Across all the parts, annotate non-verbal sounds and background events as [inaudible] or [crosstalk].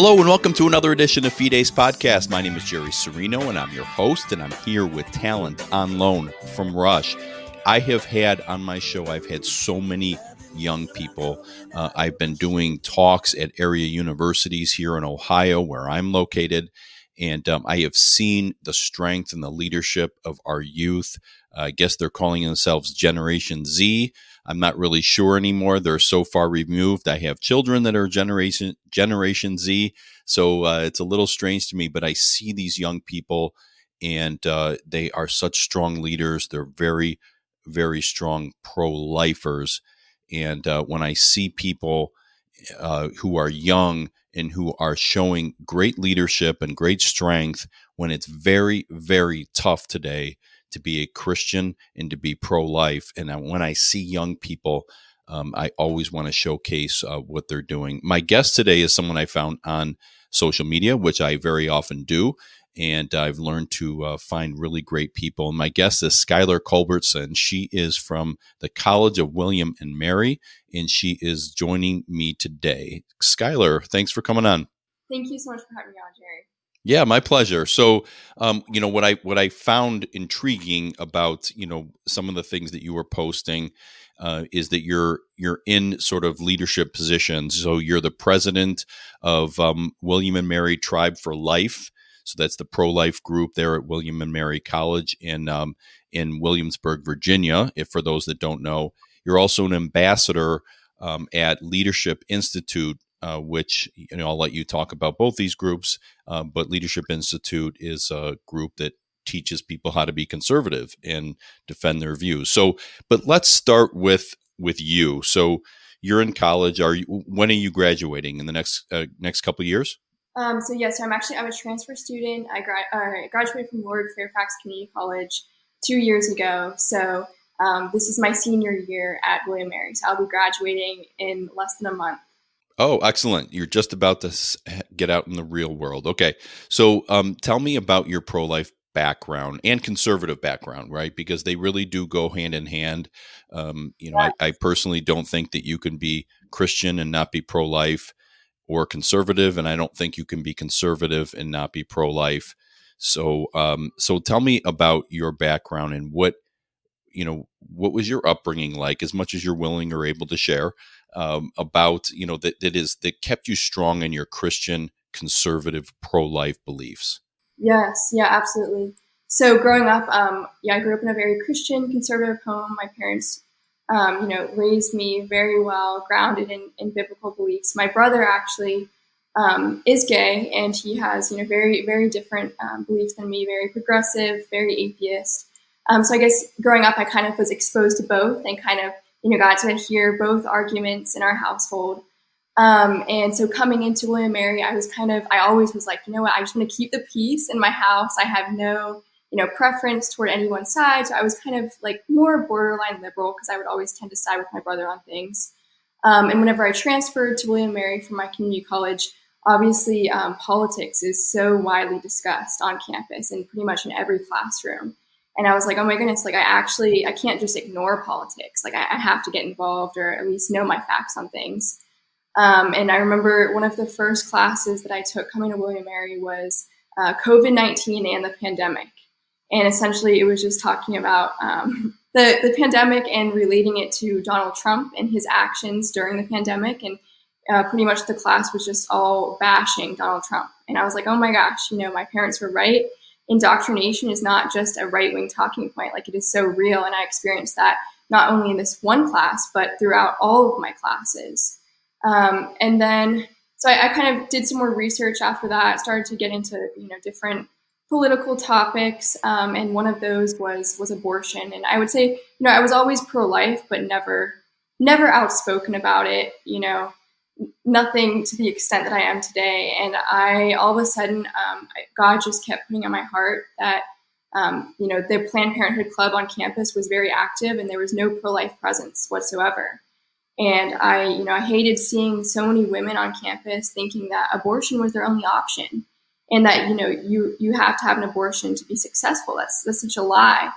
Hello and welcome to another edition of Fides Podcast. My name is Jerry Serino and I'm your host, and I'm here with talent on loan from Rush. I have had on my show, I've had so many young people. Uh, I've been doing talks at area universities here in Ohio, where I'm located, and um, I have seen the strength and the leadership of our youth. Uh, I guess they're calling themselves Generation Z. I'm not really sure anymore. They're so far removed. I have children that are generation Generation Z, so uh, it's a little strange to me. But I see these young people, and uh, they are such strong leaders. They're very, very strong pro-lifers. And uh, when I see people uh, who are young and who are showing great leadership and great strength when it's very, very tough today to be a Christian and to be pro life. And when I see young people, um, I always want to showcase uh, what they're doing. My guest today is someone I found on social media, which I very often do. And I've learned to uh, find really great people. And my guest is Skylar Culbertson. She is from the College of William and Mary, and she is joining me today. Skylar, thanks for coming on. Thank you so much for having me on, Jerry. Yeah, my pleasure. So, um, you know what I what I found intriguing about you know some of the things that you were posting uh, is that you're you're in sort of leadership positions. So you're the president of um, William and Mary Tribe for Life. So that's the pro life group there at William and Mary College in um, in Williamsburg, Virginia. If for those that don't know, you're also an ambassador um, at Leadership Institute uh, which you know I'll let you talk about both these groups. Uh, but Leadership Institute is a group that teaches people how to be conservative and defend their views. So, but let's start with with you. So, you're in college. Are you? When are you graduating? In the next uh, next couple years? Um, so yes, yeah, so I'm actually I'm a transfer student. I gra- graduated from Lord Fairfax Community College two years ago. So um, this is my senior year at William Mary. So I'll be graduating in less than a month. Oh, excellent. You're just about to get out in the real world. Okay. So um, tell me about your pro life background and conservative background, right? Because they really do go hand in hand. Um, you know, I, I, personally don't think that you can be Christian and not be pro life or conservative. And I don't think you can be conservative and not be pro life. So, um, so tell me about your background and what, you know, what was your upbringing like as much as you're willing or able to share um, about you know that that is that kept you strong in your Christian conservative pro life beliefs. Yes, yeah, absolutely. So growing up, um, yeah, I grew up in a very Christian conservative home. My parents, um, you know, raised me very well, grounded in, in biblical beliefs. My brother actually um, is gay, and he has you know very very different um, beliefs than me. Very progressive, very atheist. Um, so I guess growing up, I kind of was exposed to both and kind of you know, got to hear both arguments in our household. Um, and so coming into William Mary, I was kind of, I always was like, you know what, I just want to keep the peace in my house. I have no, you know, preference toward any one side. So I was kind of like more borderline liberal because I would always tend to side with my brother on things. Um, and whenever I transferred to William Mary from my community college, obviously um, politics is so widely discussed on campus and pretty much in every classroom and I was like, oh my goodness, like I actually I can't just ignore politics. Like I, I have to get involved or at least know my facts on things. Um, and I remember one of the first classes that I took coming to William Mary was uh, COVID nineteen and the pandemic, and essentially it was just talking about um, [laughs] the the pandemic and relating it to Donald Trump and his actions during the pandemic and. Uh, pretty much the class was just all bashing Donald Trump. And I was like, oh my gosh, you know, my parents were right indoctrination is not just a right wing talking point. Like it is so real. And I experienced that not only in this one class, but throughout all of my classes. Um, and then, so I, I, kind of did some more research after that, started to get into, you know, different political topics. Um, and one of those was, was abortion. And I would say, you know, I was always pro life, but never, never outspoken about it, you know, nothing to the extent that I am today. And I, all of a sudden, um, God just kept putting on my heart that, um, you know, the Planned Parenthood Club on campus was very active and there was no pro life presence whatsoever. And I, you know, I hated seeing so many women on campus thinking that abortion was their only option and that, you know, you, you have to have an abortion to be successful. That's, that's such a lie.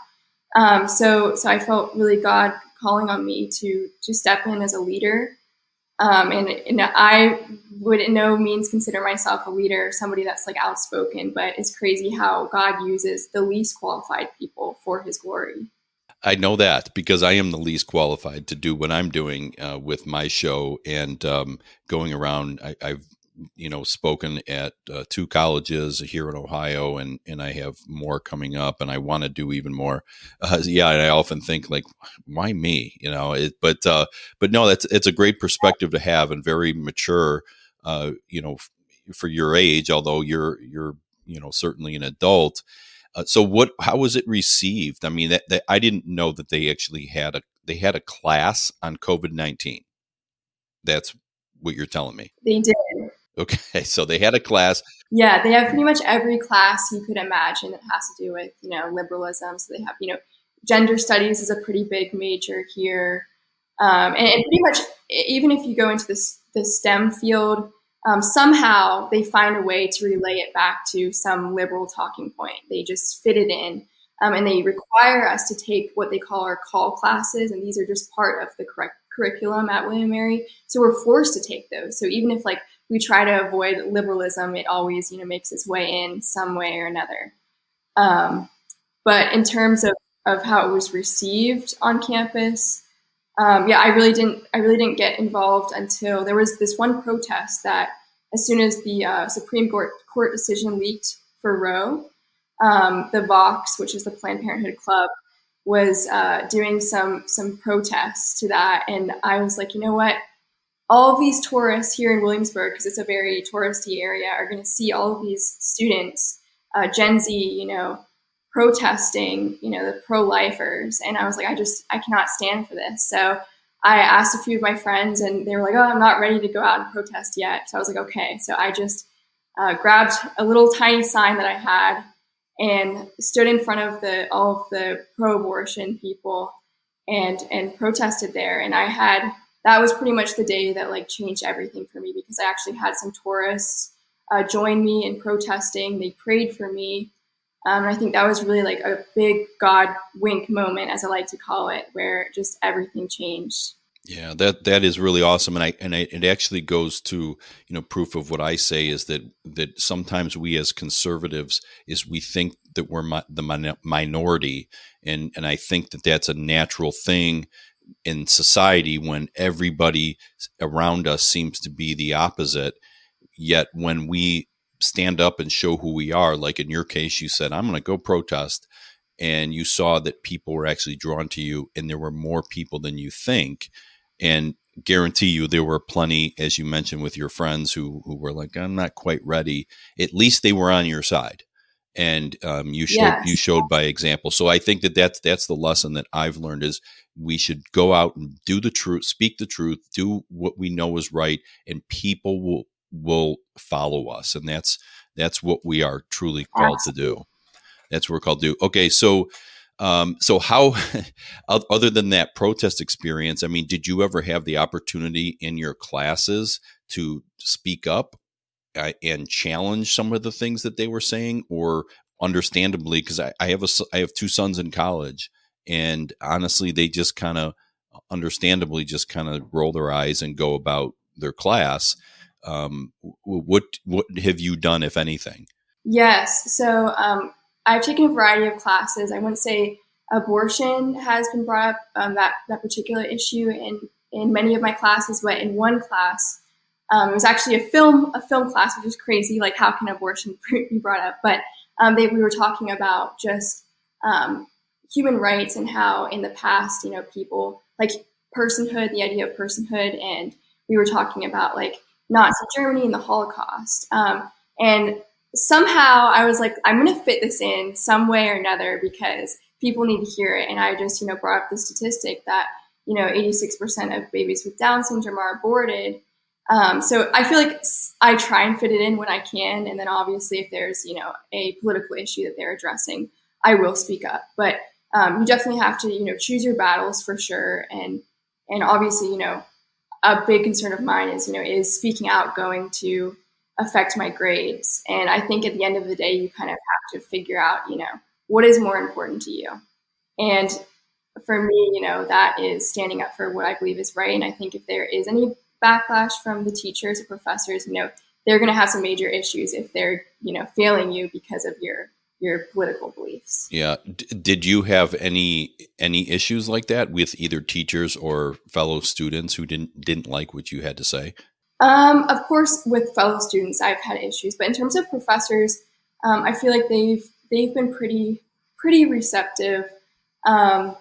Um, so, so I felt really God calling on me to, to step in as a leader Um, and, and I would in no means consider myself a leader, somebody that's like outspoken, but it's crazy how God uses the least qualified people for his glory. I know that because I am the least qualified to do what I'm doing uh, with my show and um, going around. I, have you know spoken at uh, two colleges here in Ohio, and and I have more coming up, and I want to do even more. Uh, [laughs] yeah, I often think like, why me? You know, it, but uh, but no, that's it's a great perspective to have and very mature. Uh, you know, f- for your age, although you're you're you know certainly an adult uh, so what? How was it received? I mean, that, that, I didn't know that they actually had a they had a class on COVID nineteen. That's what you're telling me. They did. Okay, [laughs] so they had a class. Yeah, they have pretty much every class you could imagine that has to do with you know liberalism. So they have you know gender studies is a pretty big major here, um, and, and pretty much even if you go into this the STEM field, um, somehow they find a way to relay it back to some liberal talking point. They just fit it in. Um, and they require us to take what they call our COLL classes, and these are just part of the correct curriculum at William Mary. So we're forced to take those. So even if like we try to avoid liberalism, it always you know makes its way in some way or another. Um, but in terms of, of how it was received on campus, um, yeah, I really didn't. I really didn't get involved until there was this one protest that, as soon as the uh, Supreme Court court decision leaked for Roe, um, the Vox, which is the Planned Parenthood Club, was uh, doing some some protests to that, and I was like, you know what? All these tourists here in Williamsburg, because it's a very touristy area, are going to see all of these students, uh, Gen Z, you know, protesting, you know, the pro-lifers. And I was like, I just, I cannot stand for this. So I asked a few of my friends and they were like, oh, I'm not ready to go out and protest yet. So I was like, okay. So I just uh, grabbed a little tiny sign that I had and stood in front of the, all of the pro-abortion people and, and protested there. And I had, that was pretty much the day that like changed everything for me because I actually had some tourists uh, join me in protesting. They prayed for me. Um, and I think that was really like a big God wink moment, as I like to call it, where just everything changed. Yeah, that that is really awesome, and I and I, it actually goes to you know proof of what I say is that that sometimes we as conservatives is we think that we're mi- the minority, and and I think that that's a natural thing in society when everybody around us seems to be the opposite. Yet when we stand up and show who we are. Like in your case, you said, I'm going to go protest. And you saw that people were actually drawn to you, and there were more people than you think. And guarantee you, there were plenty, as you mentioned, with your friends who, who were like, I'm not quite ready. At least they were on your side. And um, you showed yes. you showed by example. So I think that that's that's the lesson that I've learned is we should go out and do the truth, speak the truth, do what we know is right, and people will will follow us and that's that's what we are truly called Absolutely. to do that's what we're called to do okay so um, so how [laughs] other than that protest experience i mean did you ever have the opportunity in your classes to speak up uh, and challenge some of the things that they were saying? Or understandably because I, I have a i have two sons in college and honestly they just kind of understandably just kind of roll their eyes and go about their class. Um, what what have you done, if anything? Yes, so um, I've taken a variety of classes. I wouldn't say abortion has been brought up um, that that particular issue in in many of my classes, but in one class, um, it was actually a film a film class, which is crazy. Like, how can abortion [laughs] be brought up? But um, they, we were talking about just um, human rights and how in the past, you know, people like personhood, the idea of personhood, and we were talking about like Nazi Germany and the Holocaust. Um, and somehow I was like, I'm going to fit this in some way or another because people need to hear it. And I just, you know, brought up the statistic that, you know, 86% of babies with Down syndrome are aborted. Um, so I feel like I try and fit it in when I can. And then obviously, if there's, you know, a political issue that they're addressing, I will speak up. But um, you definitely have to, you know, choose your battles for sure. And, and obviously, you know, a big concern of mine is, you know, is speaking out going to affect my grades? And I think at the end of the day, you kind of have to figure out, you know, what is more important to you. And for me, you know, that is standing up for what I believe is right. And I think if there is any backlash from the teachers and professors. You know, they're going to have some major issues if they're you know failing you because of your your political beliefs. Yeah. D- did you have any any issues like that with either teachers or fellow students who didn't didn't like what you had to say? Um, of course, with fellow students, I've had issues, but in terms of professors, um, I feel like they've they've been pretty pretty receptive. Um,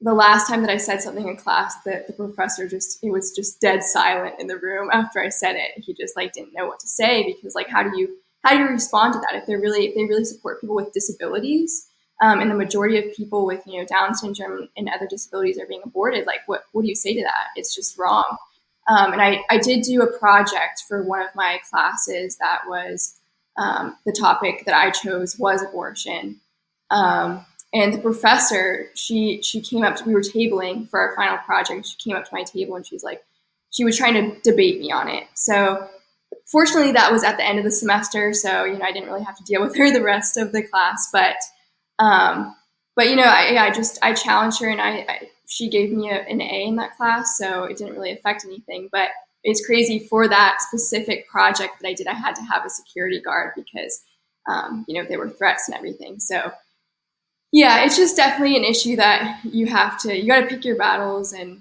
the last time that I said something in class, that the professor just it was just dead silent in the room after I said it. He just like didn't know what to say because like how do you how do you respond to that if they're really if they really support people with disabilities um, and the majority of people with you know Down syndrome and other disabilities are being aborted like what what do you say to that it's just wrong um, and I, I did do a project for one of my classes that was um, the topic that I chose was abortion. Um, and the professor she she came up to we were tabling for our final project. She came up to my table and she's like she was trying to debate me on it. So fortunately, that was at the end of the semester, so you know I didn't really have to deal with her the rest of the class. But um, but you know, I, I just I challenged her, and I, I she gave me a, an A in that class, so it didn't really affect anything. But it's crazy for that specific project that I did. I had to have a security guard because um, you know there were threats and everything. So yeah, it's just definitely an issue that you have to you got to pick your battles and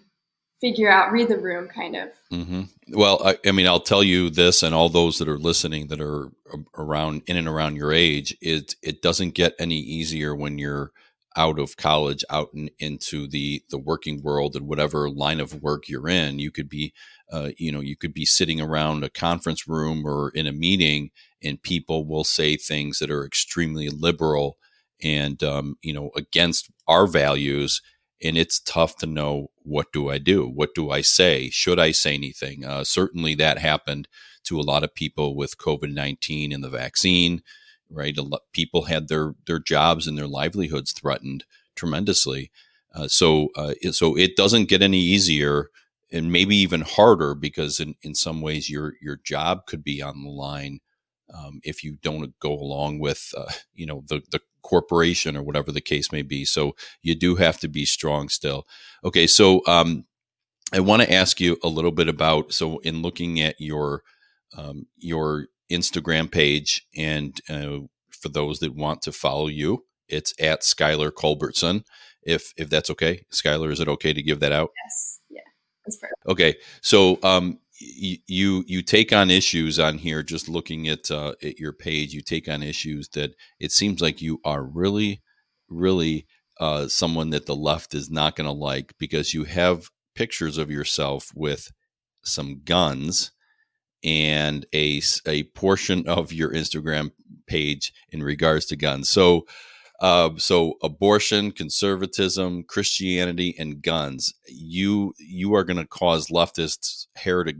figure out, read the room, kind of. Mm-hmm. Well, I, I, mean, I'll tell you this, and all those that are listening that are around in and around your age, it it doesn't get any easier when you're out of college, out in, into the the working world, and whatever line of work you're in. You could be, uh, you know, you could be sitting around a conference room or in a meeting, and people will say things that are extremely liberal and um, you know against our values and it's tough to know what do I do? What do I say? Should I say anything? Uh, certainly, that happened to a lot of people with COVID nineteen and the vaccine. Right, a lot, people had their their jobs and their livelihoods threatened tremendously. Uh, so, uh, it, so it doesn't get any easier, and maybe even harder because in, in some ways your your job could be on the line um, if you don't go along with uh, you know the the corporation or whatever the case may be. So you do have to be strong still. Okay, so um, I want to ask you a little bit about so in looking at your um, your Instagram page and uh, for those that want to follow you, it's at Skylar Culbertson. If if that's okay, Skylar, is it okay to give that out? Yes. Yeah. That's perfect. Okay. So um, you you take on issues on here just looking at uh, at your page you take on issues that it seems like you are really really uh, someone that the left is not going to like because you have pictures of yourself with some guns and a a portion of your Instagram page in regards to guns so uh, so abortion, conservatism, Christianity, and guns. You you are going to cause leftists' hair to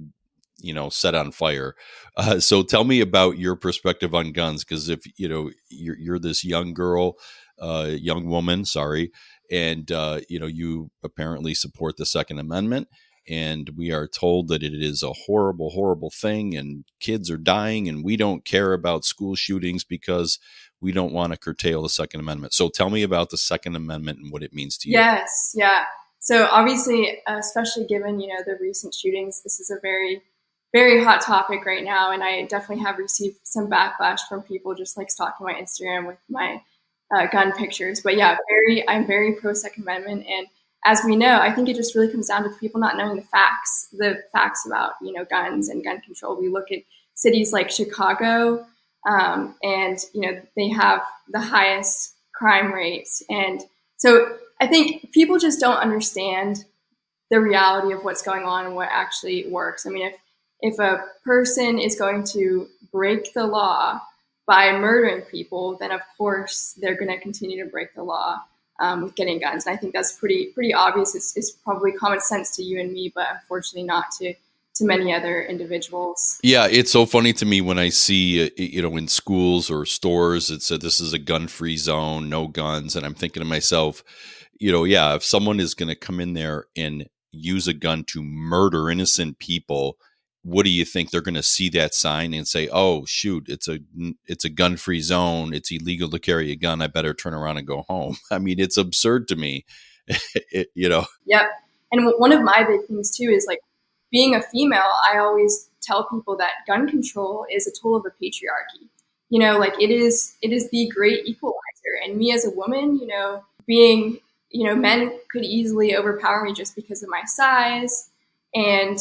you know set on fire. [laughs] Uh, so tell me about your perspective on guns, because if you know you're, you're this young girl, uh, young woman, sorry, and uh, you know you apparently support the Second Amendment and we are told that it is a horrible, horrible thing, and kids are dying, and we don't care about school shootings because we don't want to curtail the Second Amendment. So tell me about the Second Amendment and what it means to you. Yes, yeah. So obviously, especially given you know the recent shootings, this is a very, very hot topic right now, and I definitely have received some backlash from people just like stalking my Instagram with my uh, gun pictures. But yeah, very, I'm very pro Second Amendment, and as we know, I think it just really comes down to people not knowing the facts, the facts about you know guns and gun control. We look at cities like Chicago, um, and you know they have the highest crime rates, and so I think people just don't understand the reality of what's going on and what actually works. I mean, if if a person is going to break the law by murdering people, then of course they're going to continue to break the law um, with getting guns. And I think that's pretty pretty obvious. It's, it's probably common sense to you and me, but unfortunately not to to many other individuals. Yeah, it's so funny to me when I see, uh, you know, in schools or stores, it said this is a gun free zone, no guns. And I'm thinking to myself, you know, yeah, if someone is going to come in there and use a gun to murder innocent people, what do you think they're going to see that sign and say oh shoot it's a it's a gun free zone it's illegal to carry a gun i better turn around and go home [laughs] i mean it's absurd to me [laughs] it, you know yep and one of my big things too is like being a female, I always tell people that gun control is a tool of the patriarchy. You know, like it is it is the great equalizer. And me as a woman, you know, being you know, men could easily overpower me just because of my size and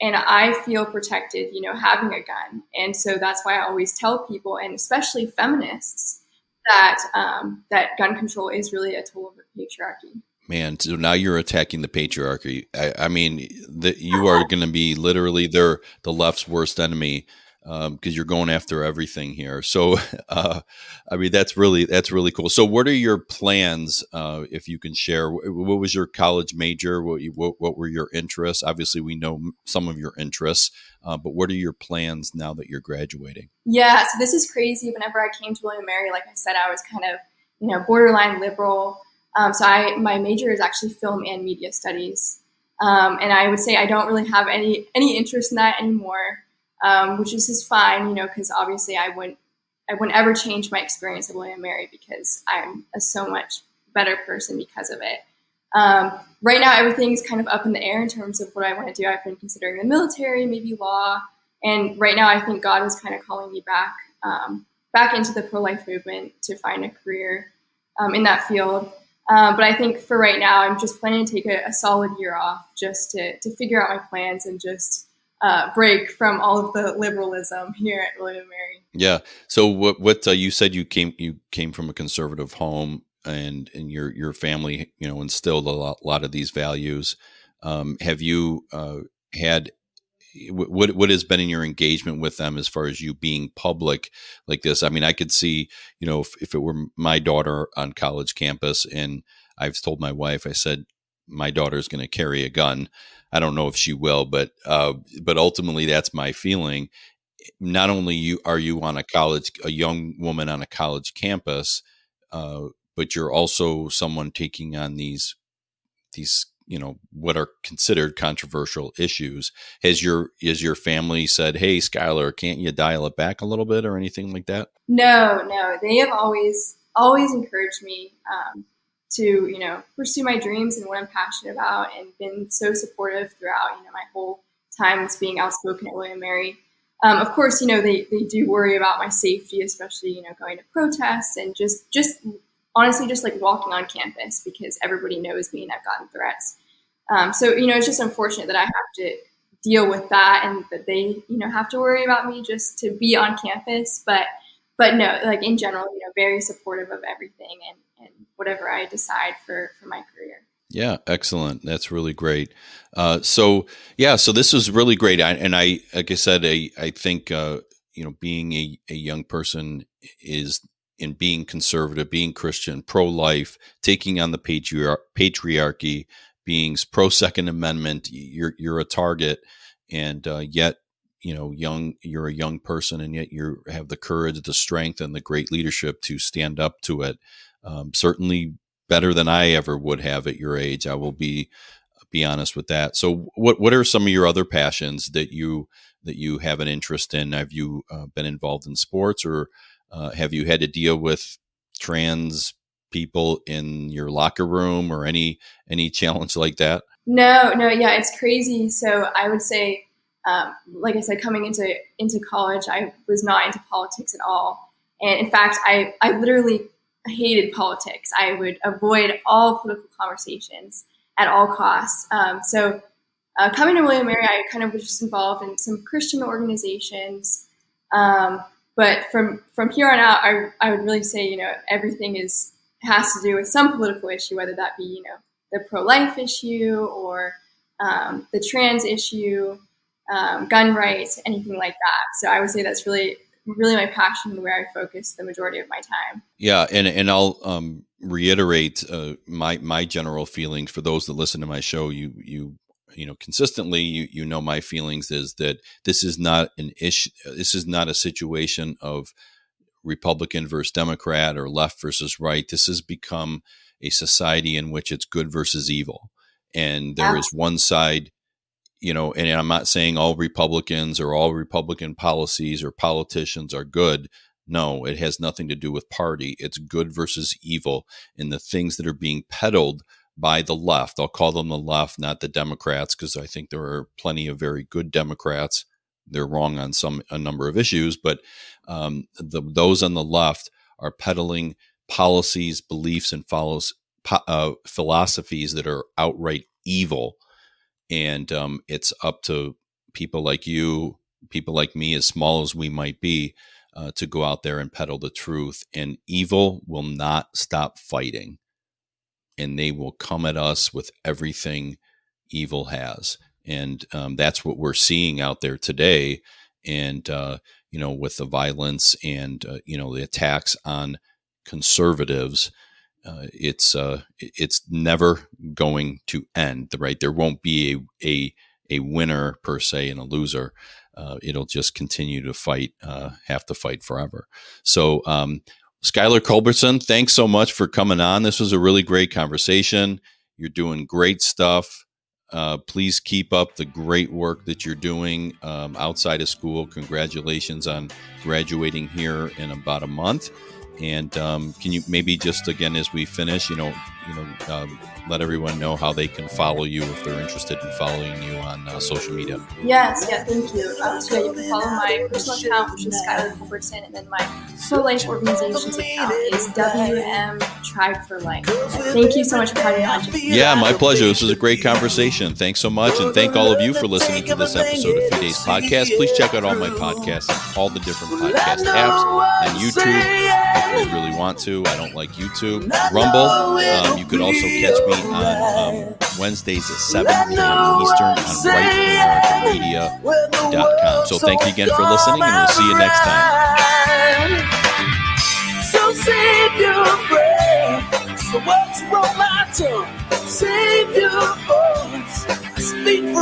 and I feel protected, you know, having a gun. And so that's why I always tell people, and especially feminists, that um, that gun control is really a tool of the patriarchy. Man, so now you're attacking the patriarchy. I, I mean, that you are going to be literally their the left's worst enemy because um, you're going after everything here. So, [laughs] uh, I mean, that's really that's really cool. So, what are your plans? Uh, if you can share, what was your college major? What, what, what were your interests? Obviously, we know some of your interests, uh, but what are your plans now that you're graduating? Yeah, so this is crazy. Whenever I came to William Mary, like I said, I was kind of you know borderline liberal. Um, so, I my major is actually film and media studies, um, and I would say I don't really have any any interest in that anymore um, which is just fine, you know, because obviously I wouldn't I wouldn't ever change my experience at William Mary because I'm a so much better person because of it. Um, right now, everything's kind of up in the air in terms of what I want to do. I've been considering the military, maybe law, and right now, I think God is kind of calling me back um, back into the pro life movement to find a career um, in that field. Um, but I think for right now, I'm just planning to take a, a solid year off just to to figure out my plans and just uh, break from all of the liberalism here at William Mary. Yeah. So what what uh, you said you came you came from a conservative home and and your your family you know instilled a lot, lot of these values. Um, have you uh, had what what has been in your engagement with them as far as you being public like this? I mean, I could see you know if, if it were my daughter on college campus and I've told my wife, I said my daughter's going to carry a gun. I don't know if she will, but uh, but ultimately that's my feeling. Not only you are you on a college, a young woman on a college campus, uh, but you're also someone taking on these these you know what are considered controversial issues. Has your is your family said, "Hey, Skylar, can't you dial it back a little bit" or anything like that? No, no. They have always always encouraged me. Um, to you know pursue my dreams and what I'm passionate about, and been so supportive throughout you know my whole time as being outspoken at William Mary. Um, of course, you know they, they do worry about my safety, especially you know going to protests and just just honestly just like walking on campus because everybody knows me and I've gotten threats. Um, so you know it's just unfortunate that I have to deal with that and that they you know have to worry about me just to be on campus. But but no, like in general, you know, very supportive of everything and whatever I decide for for my career. Yeah, excellent. That's really great. Uh, so yeah, so this was really great. I, and I, like I said, I, I think uh, you know, being a, a young person is in being conservative, being Christian, pro life, taking on the patriar- patriarchy, being pro Second Amendment. You're you're a target, and uh, yet you know young you're a young person and yet you have the courage the strength and the great leadership to stand up to it um, certainly better than I ever would have at your age. I will be be honest with that. So, what what are some of your other passions that you that you have an interest in? Have you uh, been involved in sports, or uh, have you had to deal with trans people in your locker room, or any any challenge like that? No, no, yeah, it's crazy. So, I would say, um, like I said, coming into into college, I was not into politics at all, and in fact, I I literally hated politics. I would avoid all political conversations at all costs. Um, so, uh, coming to William Mary, I kind of was just involved in some Christian organizations. Um, but from from here on out, I, I would really say you know everything is has to do with some political issue, whether that be you know the pro life issue or um, the trans issue, um, gun rights, anything like that. So I would say that's really really my passion and where I focus the majority of my time. Yeah, and and I'll um, reiterate uh, my my general feelings for those that listen to my show. You you you know consistently you you know my feelings is that this is not an issue. This is not a situation of Republican versus Democrat or left versus right. This has become a society in which it's good versus evil, and there Absolutely. is one side you know, and I'm not saying all Republicans or all Republican policies or politicians are good. No, it has nothing to do with party. It's good versus evil. And the things that are being peddled by the left. I'll call them the left, not the Democrats, because I think there are plenty of very good Democrats. They're wrong on some a number of issues, but um, the, those on the left are peddling policies, beliefs, and follows uh, philosophies that are outright evil. And um, it's up to people like you, people like me, as small as we might be, uh, to go out there and peddle the truth. And evil will not stop fighting and they will come at us with everything evil has. And um, that's what we're seeing out there today. And, uh, you know, with the violence and, uh, you know, the attacks on conservatives, uh, it's uh, it's never going to end, right? There won't be a, a, a winner per se and a loser. Uh, it'll just continue to fight, uh, have to fight forever. So, um, Skylar Culbertson, thanks so much for coming on. This was a really great conversation. You're doing great stuff. Uh, please keep up the great work that you're doing um, outside of school. Congratulations on graduating here in about a month. And um, can you maybe just again as we finish, you know, you know, um, let everyone know how they can follow you if they're interested in following you on uh, social media. Yes, yeah, thank you. Um, so yeah, you can follow my personal account, which is Skylar Culbertson, and then my pro life organization's account is WM Tribe for Life. Thank you so much for having me on. Yeah, my pleasure. This was a great conversation. Thanks so much, and thank all of you for listening to this episode of Fides Podcast. Please check out all my podcasts, all the different podcast apps, on YouTube if you really want to. I don't like YouTube. Rumble. Um, you could also catch me on um, Wednesdays at 7 p.m. Eastern on rightwingamericanmedia.com. So thank you again for listening, and we'll see you next time. So save your breath. So what's wrong, my tongue? Save your voice. Speak for